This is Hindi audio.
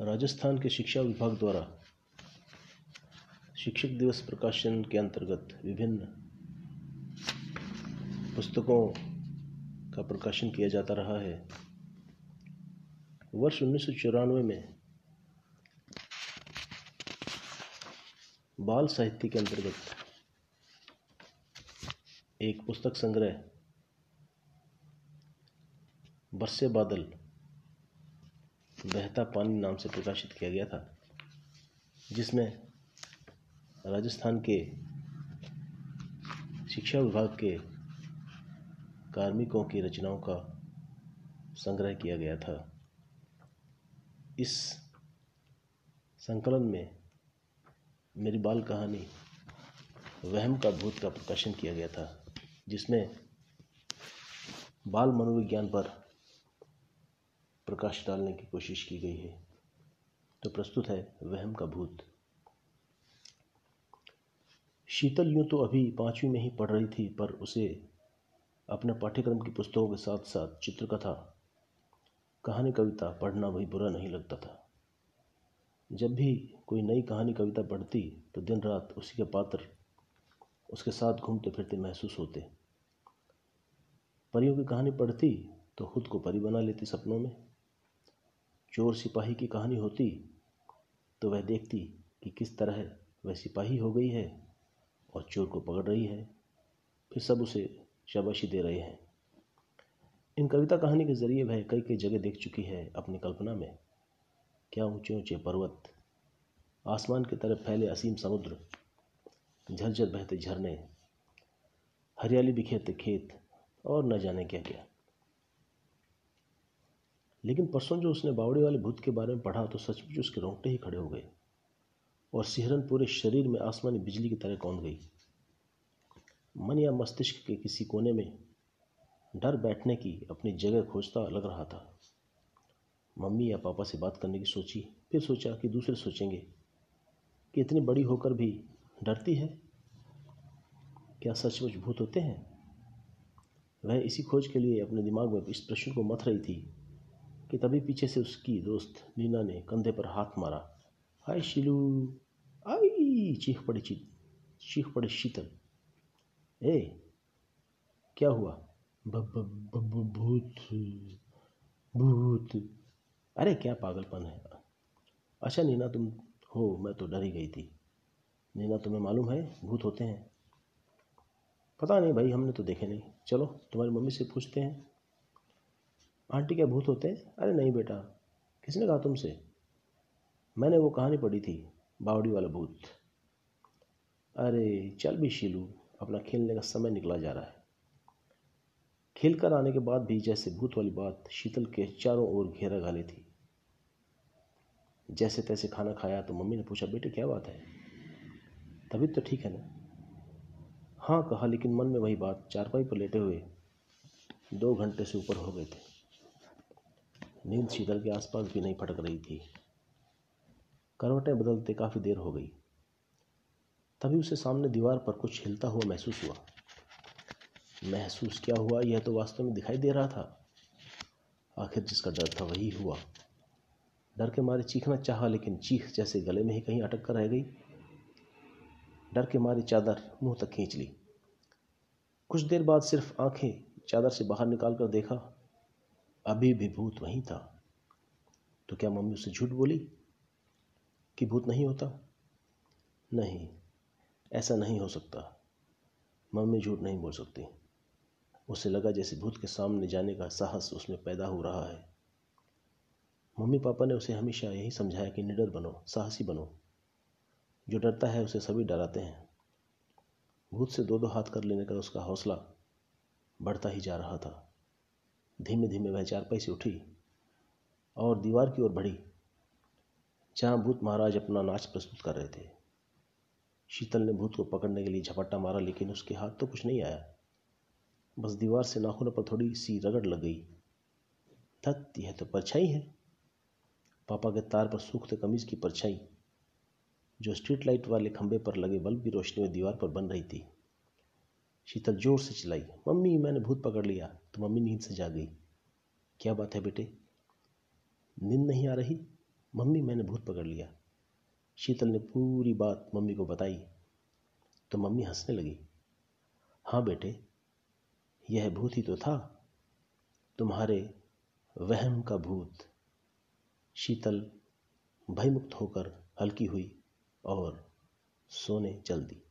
राजस्थान के शिक्षा विभाग द्वारा शिक्षक दिवस प्रकाशन के अंतर्गत विभिन्न पुस्तकों का प्रकाशन किया जाता रहा है। वर्ष उन्नीस सौ चौरानवे में बाल साहित्य के अंतर्गत एक पुस्तक संग्रह, बरसे बादल बहता पानी नाम से प्रकाशित किया गया था, जिसमें राजस्थान के शिक्षा विभाग के कार्मिकों की रचनाओं का संग्रह किया गया था। इस संकलन में मेरी बाल कहानी वहम का भूत का प्रकाशन किया गया था, जिसमें बाल मनोविज्ञान पर प्रकाश डालने की कोशिश की गई है। तो प्रस्तुत है वहम का भूत। शीतल यूँ तो अभी पांचवी में ही पढ़ रही थी, पर उसे अपने पाठ्यक्रम की पुस्तकों के साथ साथ चित्रकथा, कहानी कविता पढ़ना भी बुरा नहीं लगता था। जब भी कोई नई कहानी कविता पढ़ती तो दिन रात उसी के पात्र, उसके साथ घूमते फिरते महसूस होते। परियों की कहानी पढ़ती तो खुद को परी बना लेती सपनों में। चोर सिपाही की कहानी होती तो वह देखती कि किस तरह वह सिपाही हो गई है और चोर को पकड़ रही है। फिर सब उसे शाबाशी दे रहे हैं। इन कविता कहानी के ज़रिए वह कई कई जगह देख चुकी है अपनी कल्पना में। क्या ऊँचे ऊँचे पर्वत, आसमान की तरफ़ फैले असीम समुद्र, झरझर बहते झरने, हरियाली बिखेरते खेत और न जाने क्या क्या लेकिन परसों जो उसने बावड़ी वाले भूत के बारे में पढ़ा तो सचमुच उसके रोंगटे ही खड़े हो गए और सिहरन पूरे शरीर में आसमानी बिजली की तरह कौन गई। मन या मस्तिष्क के किसी कोने में डर बैठने की अपनी जगह खोजता लग रहा था। मम्मी या पापा से बात करने की सोची, फिर सोचा कि दूसरे सोचेंगे कि इतनी बड़ी होकर भी डरती है? क्या सचमुच भूत होते हैं? वह इसी खोज के लिए अपने दिमाग में इस प्रश्न को मथ रही थी कि तभी पीछे से उसकी दोस्त नीना ने कंधे पर हाथ मारा। हाय शिलू आई चीख पड़ी ची चीख पड़े शीतल। ए क्या हुआ? भूत भूत। अरे क्या पागलपन है? अच्छा नीना तुम हो मैं तो डर ही गई थी। नीना तुम्हें मालूम है भूत होते हैं। पता नहीं भाई हमने तो देखे नहीं। चलो तुम्हारी मम्मी से पूछते हैं। आंटी क्या भूत होते हैं? अरे नहीं बेटा। किसने कहा तुमसे? मैंने वो कहानी पढ़ी थी, बावड़ी वाला भूत। अरे चल भी शीलू, अपना खेलने का समय निकला जा रहा है। खेल कर आने के बाद भी जैसे भूत वाली बात शीतल के चारों ओर घेरा गाले थी। जैसे तैसे खाना खाया तो मम्मी ने पूछा, बेटे, क्या बात है? तभी तो ठीक है ना? हाँ कहा, लेकिन मन में वही बात, चारपाई पर लेटे हुए दो घंटे से ऊपर हो गए थे। नींद शीतल के आसपास भी नहीं फटक रही थी। करवटें बदलते काफ़ी देर हो गई। तभी उसे सामने दीवार पर कुछ हिलता हुआ महसूस हुआ। महसूस क्या हुआ, यह तो वास्तव में दिखाई दे रहा था। आखिर जिसका डर था वही हुआ। डर के मारे चीखना चाहा, लेकिन चीख जैसे गले में ही कहीं अटक कर रह गई। डर के मारे चादर मुँह तक खींच ली। कुछ देर बाद सिर्फ़ आँखें चादर से बाहर निकाल कर देखा। अभी भी भूत वहीं था। तो क्या मम्मी उसे झूठ बोली कि भूत नहीं होता? नहीं, ऐसा नहीं हो सकता। मम्मी झूठ नहीं बोल सकती। उसे लगा जैसे भूत के सामने जाने का साहस उसमें पैदा हो रहा है। मम्मी पापा ने उसे हमेशा यही समझाया कि निडर बनो, साहसी बनो। जो डरता है उसे सभी डराते हैं। भूत से दो दो हाथ कर लेने का उसका हौसला बढ़ता ही जा रहा था। धीमे धीमे वह चारपाई से उठी और दीवार की ओर बढ़ी। जहाँ भूत महाराज अपना नाच प्रस्तुत कर रहे थे। शीतल ने भूत को पकड़ने के लिए झपट्टा मारा, लेकिन उसके हाथ तो कुछ नहीं आया। बस दीवार से नाखून पर थोड़ी सी रगड़ लग गई। थत, यह तो परछाई है। पापा के तार पर सूखते कमीज की परछाई, जो स्ट्रीट लाइट वाले खंभे पर लगे बल्ब की रोशनी में दीवार पर बन रही थी। शीतल ज़ोर से चिल्लाई, मम्मी, मैंने भूत पकड़ लिया। तो मम्मी नींद से जा गई। क्या बात है बेटे? नींद नहीं आ रही? मम्मी, मैंने भूत पकड़ लिया। शीतल ने पूरी बात मम्मी को बताई तो मम्मी हंसने लगी। हाँ बेटे, यह भूत ही तो था। तुम्हारे वहम का भूत। शीतल भयमुक्त होकर हल्की हुई और सोने चल दी।